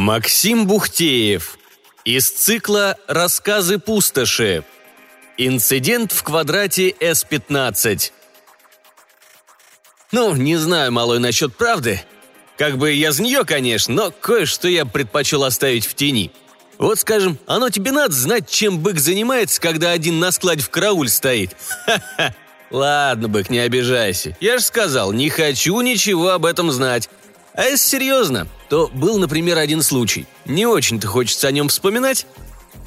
Максим Бухтеев. Из цикла «Рассказы пустоши». Инцидент в квадрате С-15. Ну, не знаю, малой, насчет правды. Как бы я за нее, конечно, но кое-что я предпочел оставить в тени. Вот, скажем, оно тебе надо знать, чем бык занимается, когда один на складе в карауль стоит. Ха-ха. Ладно, бык, не обижайся. Я же сказал, не хочу ничего об этом знать. А если серьезно, то был, например, один случай. Не очень-то хочется о нем вспоминать.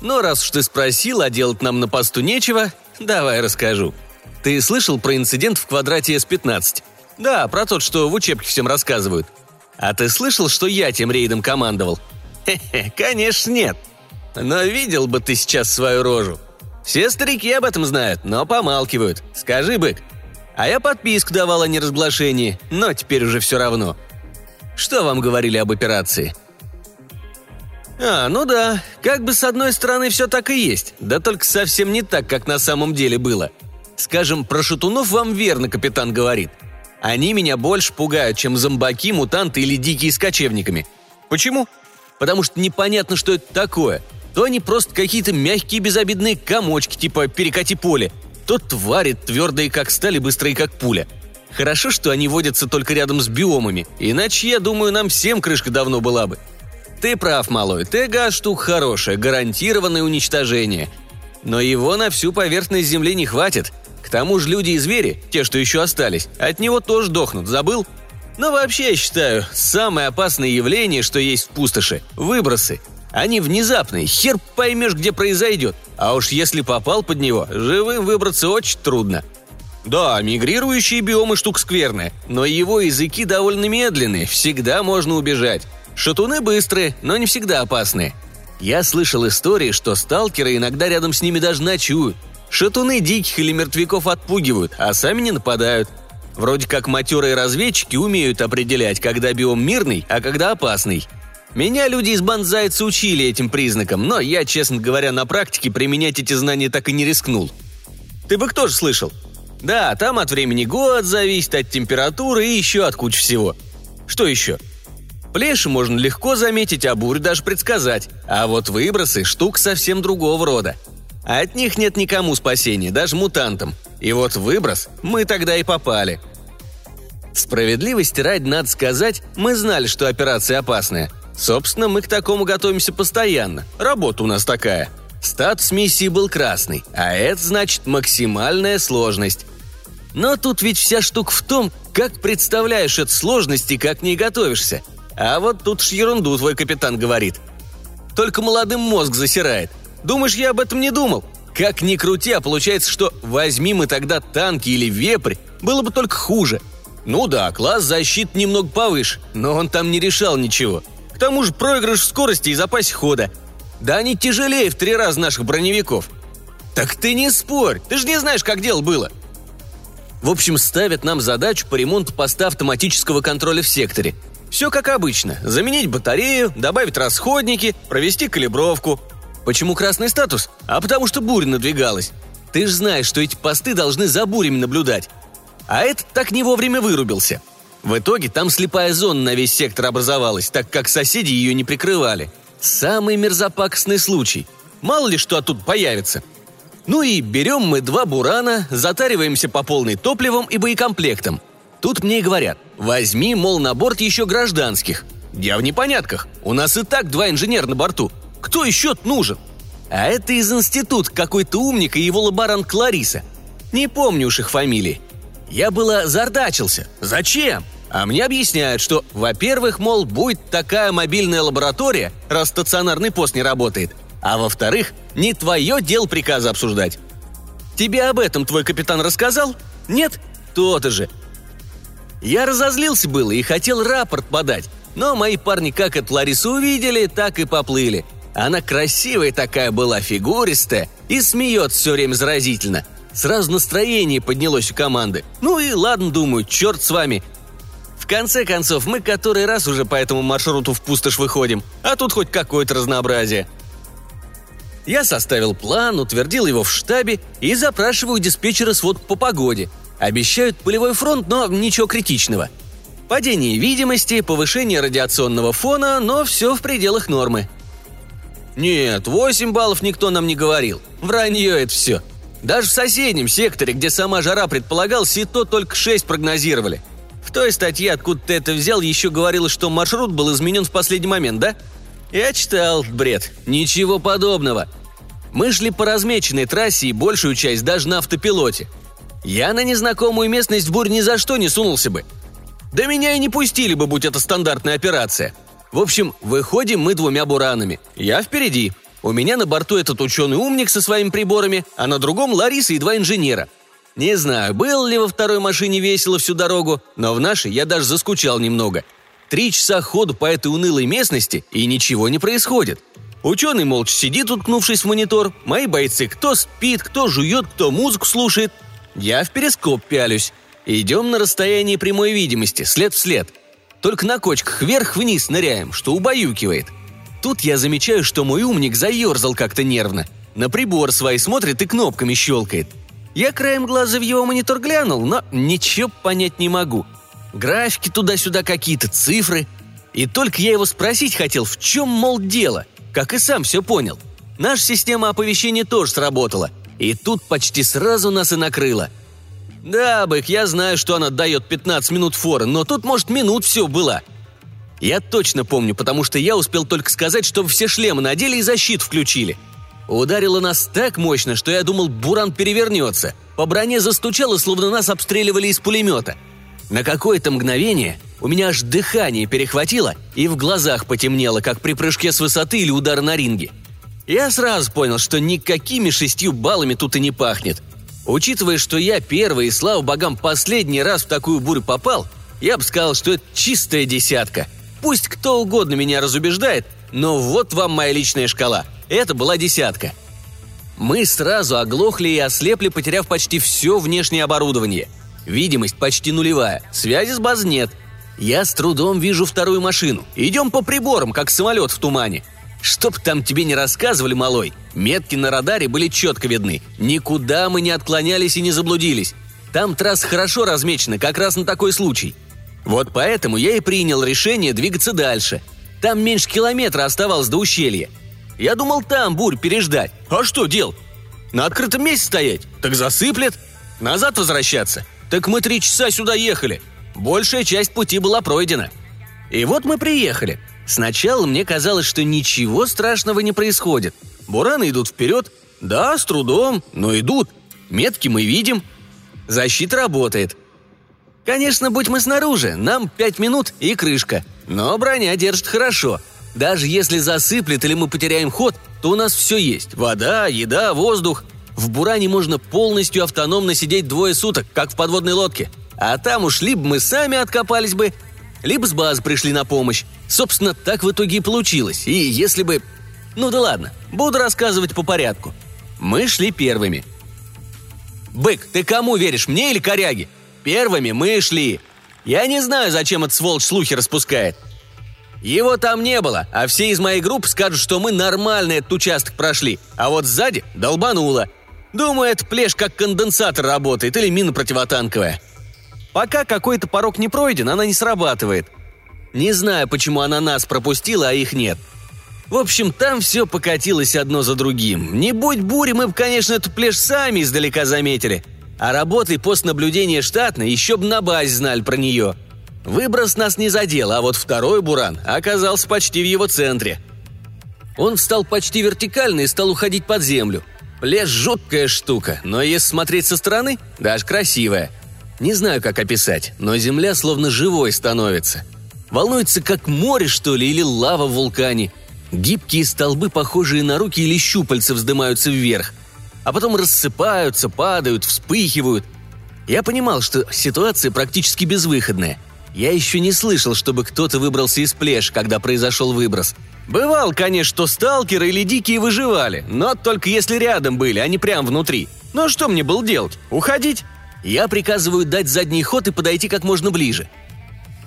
Но раз уж ты спросил, а делать нам на посту нечего, давай расскажу. Ты слышал про инцидент в квадрате С-15? Да, про тот, что в учебке всем рассказывают. А ты слышал, что я тем рейдом командовал? Хе-хе, конечно нет. Но видел бы ты сейчас свою рожу. Все старики об этом знают, но помалкивают. Скажи, бык. А я подписку давал о неразглашении, но теперь уже все равно. Что вам говорили об операции?» «А, ну да, как бы с одной стороны все так и есть, да только совсем не так, как на самом деле было. Скажем, про шатунов вам верно капитан говорит. Они меня больше пугают, чем зомбаки, мутанты или дикие с кочевниками. Почему? Потому что непонятно, что это такое. То они просто какие-то мягкие безобидные комочки, типа перекати поле, то твари твердые, как стали, быстрые, как пуля – Хорошо, что они водятся только рядом с биомами, иначе, я думаю, нам всем крышка давно была бы. Ты прав, малой, ТГ штука хорошая, гарантированное уничтожение. Но его на всю поверхность Земли не хватит. К тому же люди и звери, те, что еще остались, от него тоже дохнут, забыл? Но вообще, я считаю, самое опасное явление, что есть в пустоши – выбросы. Они внезапные, хер поймешь, где произойдет. А уж если попал под него, живым выбраться очень трудно – да, мигрирующие биомы штука скверная, но его языки довольно медленные, всегда можно убежать. Шатуны быстрые, но не всегда опасные. Я слышал истории, что сталкеры иногда рядом с ними даже ночуют. Шатуны диких или мертвяков отпугивают, а сами не нападают. Вроде как матерые разведчики умеют определять, когда биом мирный, а когда опасный. Меня люди из банзайца учили этим признакам, но я, честно говоря, на практике применять эти знания так и не рискнул. Ты бы кто же слышал? Да, там от времени год зависит, от температуры и еще от кучи всего. Что еще? Плеши можно легко заметить, а бурь даже предсказать. А вот выбросы – штук совсем другого рода. От них нет никому спасения, даже мутантам. И вот выброс мы тогда и попали. Справедливости ради надо сказать, мы знали, что операция опасная. Собственно, мы к такому готовимся постоянно. Работа у нас такая. Статус миссии был красный, а это значит максимальная сложность. Но тут ведь вся штука в том, как представляешь эту сложность и как к ней готовишься. А вот тут ж ерунду твой капитан говорит. Только молодым мозг засирает. Думаешь, я об этом не думал? Как ни крути, а получается, что возьми мы тогда танки или вепрь, было бы только хуже. Ну да, класс защиты немного повыше, но он там не решал ничего. К тому же проигрыш в скорости и запасе хода. Да они тяжелее в три раза наших броневиков. Так ты не спорь, ты же не знаешь, как дело было. В общем, ставят нам задачу по ремонту поста автоматического контроля в секторе. Все как обычно. Заменить батарею, добавить расходники, провести калибровку. Почему красный статус? А потому что буря надвигалась. Ты же знаешь, что эти посты должны за бурями наблюдать. А этот так не вовремя вырубился. В итоге там слепая зона на весь сектор образовалась, так как соседи ее не прикрывали. Самый мерзопакостный случай. Мало ли что оттуда появится – ну и берем мы два бурана, затариваемся по полной топливом и боекомплектом. Тут мне и говорят, возьми, мол, на борт еще гражданских. Я в непонятках, у нас и так два инженера на борту. Кто еще нужен? А это из института какой-то умник и его лаборант Клариса. Не помню уж их фамилии. Я было зардачился. Зачем? А мне объясняют, что, во-первых, мол, будет такая мобильная лаборатория, раз стационарный пост не работает – а во-вторых, не твое дело приказы обсуждать. Тебе об этом твой капитан рассказал? Нет? То-то же. Я разозлился было и хотел рапорт подать, но мои парни как от Ларису увидели, так и поплыли. Она красивая такая была, фигуристая, и смеется все время заразительно. Сразу настроение поднялось у команды. Ну и ладно, думаю, черт с вами. Конце концов, мы который раз уже по этому маршруту в пустошь выходим, а тут хоть какое-то разнообразие – я составил план, утвердил его в штабе и запрашиваю диспетчера свод по погоде. Обещают полевой фронт, но ничего критичного. Падение видимости, повышение радиационного фона, но все в пределах нормы. Нет, 8 баллов никто нам не говорил. Вранье это все. Даже в соседнем секторе, где сама жара предполагалась, и то только 6 прогнозировали. Той статье, откуда ты это взял, еще говорилось, что маршрут был изменен в последний момент, да? Я читал, бред. Ничего подобного. Мы шли по размеченной трассе и большую часть даже на автопилоте. Я на незнакомую местность в бурь ни за что не сунулся бы. Да меня и не пустили бы, будь это стандартная операция. В общем, выходим мы двумя буранами. Я впереди. У меня на борту этот ученый-умник со своими приборами, а на другом Лариса и два инженера. Не знаю, было ли во второй машине весело всю дорогу, но в нашей я даже заскучал немного. Три часа ходу по этой унылой местности, и ничего не происходит. Ученый молча сидит, уткнувшись в монитор. Мои бойцы кто спит, кто жует, кто музыку слушает. Я в перископ пялюсь. Идем на расстоянии прямой видимости, след в след – только на кочках вверх-вниз ныряем, что убаюкивает. Тут я замечаю, что мой умник заерзал как-то нервно. На прибор свои смотрит и кнопками щелкает. Я краем глаза в его монитор глянул, но ничего понять не могу. Графики туда-сюда какие-то, цифры. И только я его спросить хотел, в чем, мол, дело, как и сам все понял. Наша система оповещения тоже сработала. И тут почти сразу нас и накрыло – «Да, Бэк, я знаю, что она дает 15 минут форы, но тут, может, минут все было». Я точно помню, потому что я успел только сказать, чтобы все шлемы надели и защиту включили. Ударило нас так мощно, что я думал, буран перевернется. По броне застучало, словно нас обстреливали из пулемета. На какое-то мгновение у меня аж дыхание перехватило и в глазах потемнело, как при прыжке с высоты или удара на ринге. Я сразу понял, что никакими шестью баллами тут и не пахнет – Учитывая, что я первый и, слава богам, последний раз в такую бурю попал, я бы сказал, что это чистая десятка. Пусть кто угодно меня разубеждает, но вот вам моя личная шкала. Это была десятка. Мы сразу оглохли и ослепли, потеряв почти все внешнее оборудование. Видимость почти нулевая, связи с баз нет. Я с трудом вижу вторую машину. Идем по приборам, как самолет в тумане. Чтоб там тебе не рассказывали, малой, метки на радаре были четко видны. Никуда мы не отклонялись и не заблудились. Там трасса хорошо размечена, как раз на такой случай. Вот поэтому я и принял решение двигаться дальше. Там меньше километра оставалось до ущелья. Я думал там бурь переждать. А что дел? На открытом месте стоять? Так засыплет. Назад возвращаться? Так мы три часа сюда ехали. Большая часть пути была пройдена. И вот мы приехали – Сначала мне казалось, что ничего страшного не происходит. Бураны идут вперед. Да, с трудом, но идут. Метки мы видим. Защита работает. Конечно, будь мы снаружи, нам пять минут и крышка. Но броня держит хорошо. Даже если засыплет или мы потеряем ход, то у нас все есть. Вода, еда, воздух. В Буране можно полностью автономно сидеть двое суток, как в подводной лодке. А там уж либо мы сами откопались бы, либо с базы пришли на помощь. Собственно, так в итоге и получилось. И если бы... Ну да ладно, буду рассказывать по порядку. Мы шли первыми. «Бык, ты кому веришь, мне или коряге?» «Первыми мы шли. Я не знаю, зачем этот сволочь слухи распускает. Его там не было, а все из моей группы скажут, что мы нормально этот участок прошли, а вот сзади долбануло. Думаю, это плешь как конденсатор работает или мина противотанковая. Пока какой-то порог не пройден, она не срабатывает. Не знаю, почему она нас пропустила, а их нет. В общем, там все покатилось одно за другим. Не будь бури, мы бы, конечно, эту плешь сами издалека заметили. А работой постнаблюдения штатно еще бы на базе знали про нее. Выброс нас не задел, а вот второй буран оказался почти в его центре. Он встал почти вертикально и стал уходить под землю. Плешь жуткая штука, но если смотреть со стороны, даже красивая – не знаю, как описать, но земля словно живой становится. Волнуется, как море, что ли, или лава в вулкане. Гибкие столбы, похожие на руки или щупальца, вздымаются вверх. А потом рассыпаются, падают, вспыхивают. Я понимал, что ситуация практически безвыходная. Я еще не слышал, чтобы кто-то выбрался из плеш, когда произошел выброс. Бывал, конечно, что сталкеры или дикие выживали, но только если рядом были, а не прямо внутри. Ну а что мне было делать? Уходить? Я приказываю дать задний ход и подойти как можно ближе.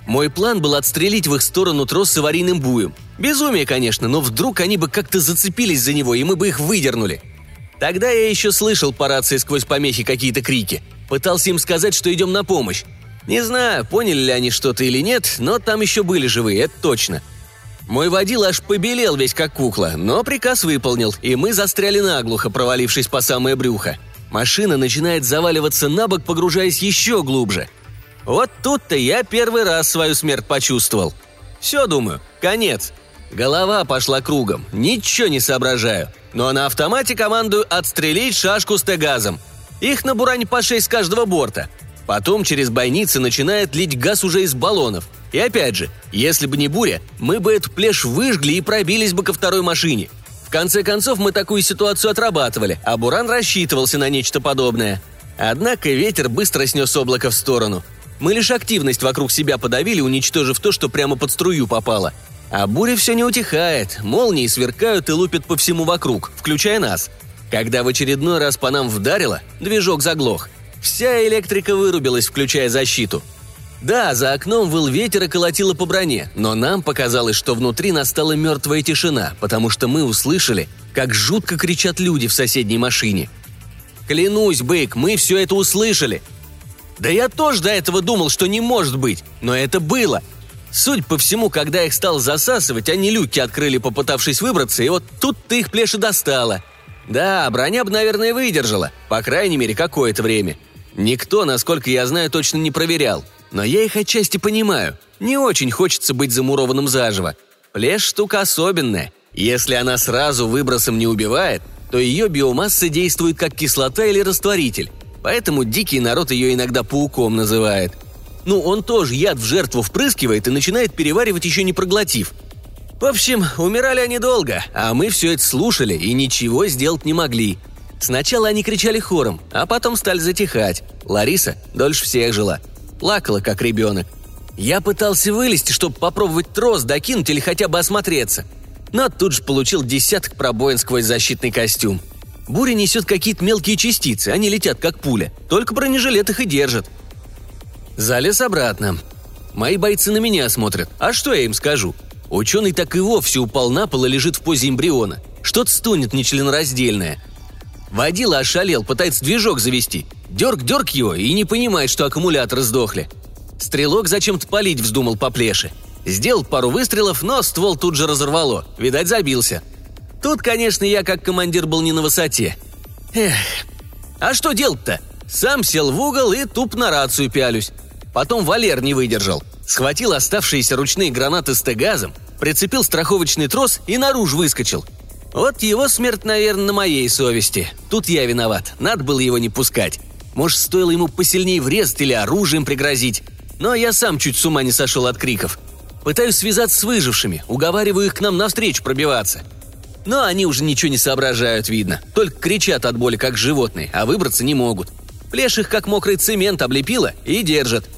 Мой план был отстрелить в их сторону трос с аварийным буем. Безумие, конечно, но вдруг они бы как-то зацепились за него, и мы бы их выдернули. Тогда я еще слышал по рации сквозь помехи какие-то крики. Пытался им сказать, что идем на помощь. Не знаю, поняли ли они что-то или нет, но там еще были живые, это точно. Мой водил аж побелел весь как кукла, но приказ выполнил, и мы застряли наглухо, провалившись по самое брюхо. Машина начинает заваливаться на бок, погружаясь еще глубже. Вот тут-то я первый раз свою смерть почувствовал. Все, думаю, конец. Голова пошла кругом, ничего не соображаю. Но на автомате командую отстрелить шашку с тегазом. Их на буране по шесть с каждого борта. Потом через бойницы начинает лить газ уже из баллонов. И опять же, если бы не буря, мы бы эту плешь выжгли и пробились бы ко второй машине. В конце концов, мы такую ситуацию отрабатывали, а Буран рассчитывался на нечто подобное. Однако ветер быстро снес облако в сторону. Мы лишь активность вокруг себя подавили, уничтожив то, что прямо под струю попало. А буря все не утихает, молнии сверкают и лупят по всему вокруг, включая нас. Когда в очередной раз по нам вдарило, движок заглох. Вся электрика вырубилась, включая защиту. Да, за окном выл ветер и колотило по броне, но нам показалось, что внутри настала мертвая тишина, потому что мы услышали, как жутко кричат люди в соседней машине. Клянусь, Бык, мы все это услышали. Да я тоже до этого думал, что не может быть, но это было. Суть по всему, когда их стал засасывать, они люки открыли, попытавшись выбраться, и вот тут-то их плеша достала. Да, броня бы, наверное, выдержала, по крайней мере, какое-то время. Никто, насколько я знаю, точно не проверял. Но я их отчасти понимаю. Не очень хочется быть замурованным заживо. Плешь штука особенная. Если она сразу выбросом не убивает, то ее биомасса действует как кислота или растворитель. Поэтому дикий народ ее иногда пауком называет. Ну, он тоже яд в жертву впрыскивает и начинает переваривать еще не проглотив. В общем, умирали они долго, а мы все это слушали и ничего сделать не могли. Сначала они кричали хором, а потом стали затихать. Лариса дольше всех жила. Плакала, как ребенок. Я пытался вылезти, чтобы попробовать трос докинуть или хотя бы осмотреться. Но тут же получил десяток пробоин сквозь защитный костюм. Буря несет какие-то мелкие частицы, они летят как пуля. Только бронежилет их и держит. Залез обратно. Мои бойцы на меня смотрят. А что я им скажу? Ученый так и вовсе упал на пол и лежит в позе эмбриона. Что-то стонет нечленораздельное. Водила ошалел, пытается движок завести. Дерг-дерг его и не понимает, что аккумуляторы сдохли. Стрелок зачем-то палить вздумал по плеше. Сделал пару выстрелов, но ствол тут же разорвало. Видать, забился. Тут, конечно, я как командир был не на высоте. Эх. А что делать-то? Сам сел в угол и туп на рацию пялюсь. Потом Валер не выдержал. Схватил оставшиеся ручные гранаты с тегазом, прицепил страховочный трос и наружу выскочил. Вот его смерть, наверное, на моей совести. Тут я виноват. Надо было его не пускать. Может, стоило ему посильнее врезать или оружием пригрозить. Но я сам чуть с ума не сошел от криков. Пытаюсь связаться с выжившими, уговариваю их к нам навстречу пробиваться. Но они уже ничего не соображают, видно. Только кричат от боли, как животные, а выбраться не могут. Плешь их, как мокрый цемент, облепила и держат.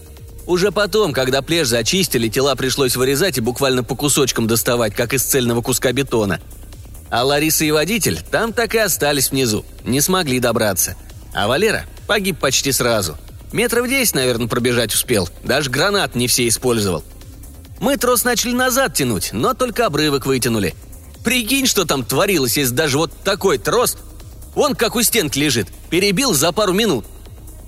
Уже потом, когда плешь зачистили, тела пришлось вырезать и буквально по кусочкам доставать, как из цельного куска бетона. А Лариса и водитель там так и остались внизу, не смогли добраться. А Валера Погиб почти сразу. Метров десять, наверное, пробежать успел. Даже гранат не все использовал. Мы трос начали назад тянуть, но только обрывок вытянули. Прикинь, что там творилось, если даже вот такой трос, он как у стенки лежит, перебил за пару минут.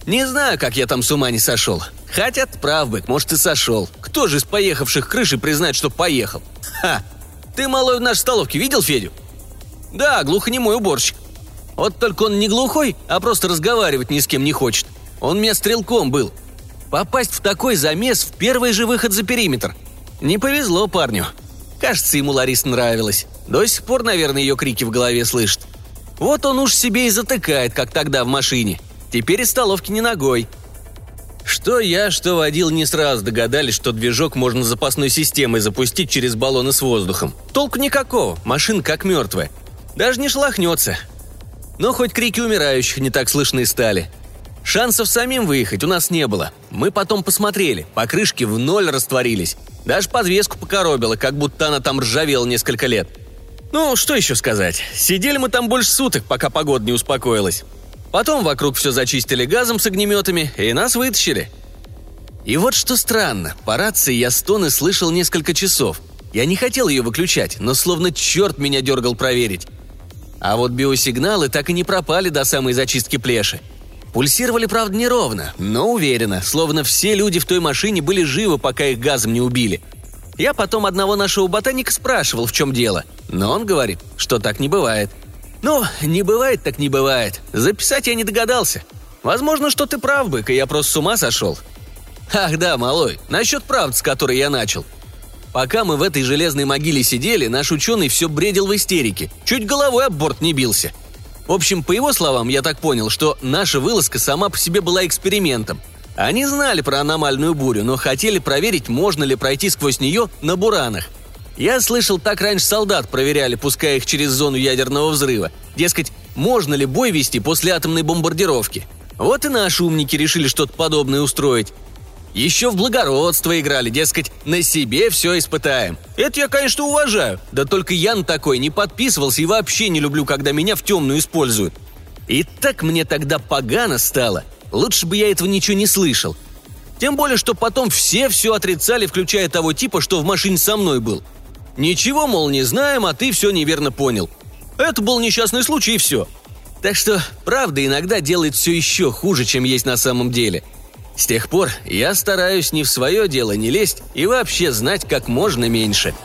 Не знаю, как я там с ума не сошел. Хотя прав бык, может и сошел. Кто же из поехавших крыши признает, что поехал? Ха! Ты, малой, в нашей столовке видел Федю? Да, глухонемой уборщик. Вот только он не глухой, а просто разговаривать ни с кем не хочет. Он мне стрелком был. Попасть в такой замес в первый же выход за периметр. Не повезло парню. Кажется, ему Ларис нравилась. До сих пор, наверное, ее крики в голове слышит. Вот он уж себе и затыкает, как тогда в машине. Теперь из столовки не ногой. Что я, что водил, не сразу догадались, что движок можно запасной системой запустить через баллоны с воздухом. Толку никакого, машина как мертвая. Даже не шлахнется, но хоть крики умирающих не так слышны стали. Шансов самим выехать у нас не было. Мы потом посмотрели, покрышки в ноль растворились. Даже подвеску покоробило, как будто она там ржавела несколько лет. Ну, что еще сказать. Сидели мы там больше суток, пока погода не успокоилась. Потом вокруг все зачистили газом с огнеметами, и нас вытащили. И вот что странно, по рации я стоны слышал несколько часов. Я не хотел ее выключать, но словно черт меня дергал проверить. А вот биосигналы так и не пропали до самой зачистки плеши. Пульсировали, правда, неровно, но уверенно, словно все люди в той машине были живы, пока их газом не убили. Я потом одного нашего ботаника спрашивал, в чем дело, но он говорит, что так не бывает. Ну, не бывает так не бывает. Записать я не догадался. Возможно, что ты прав, бык, и я просто с ума сошел. Ах да, малой, насчет правд, с которой я начал. Пока мы в этой железной могиле сидели, наш ученый все бредил в истерике. Чуть головой об борт не бился. В общем, по его словам, я так понял, что наша вылазка сама по себе была экспериментом. Они знали про аномальную бурю, но хотели проверить, можно ли пройти сквозь нее на буранах. Я слышал, так раньше солдат проверяли, пуская их через зону ядерного взрыва. Дескать, можно ли бой вести после атомной бомбардировки. Вот и наши умники решили что-то подобное устроить. Еще в благородство играли, дескать, на себе все испытаем. Это я, конечно, уважаю. Да только я на такой не подписывался и вообще не люблю, когда меня в темную используют. И так мне тогда погано стало. Лучше бы я этого ничего не слышал. Тем более, что потом все все отрицали, включая того типа, что в машине со мной был. Ничего, мол, не знаем, а ты все неверно понял. Это был несчастный случай и все. Так что правда иногда делает все еще хуже, чем есть на самом деле – с тех пор я стараюсь ни в свое дело не лезть и вообще знать как можно меньше –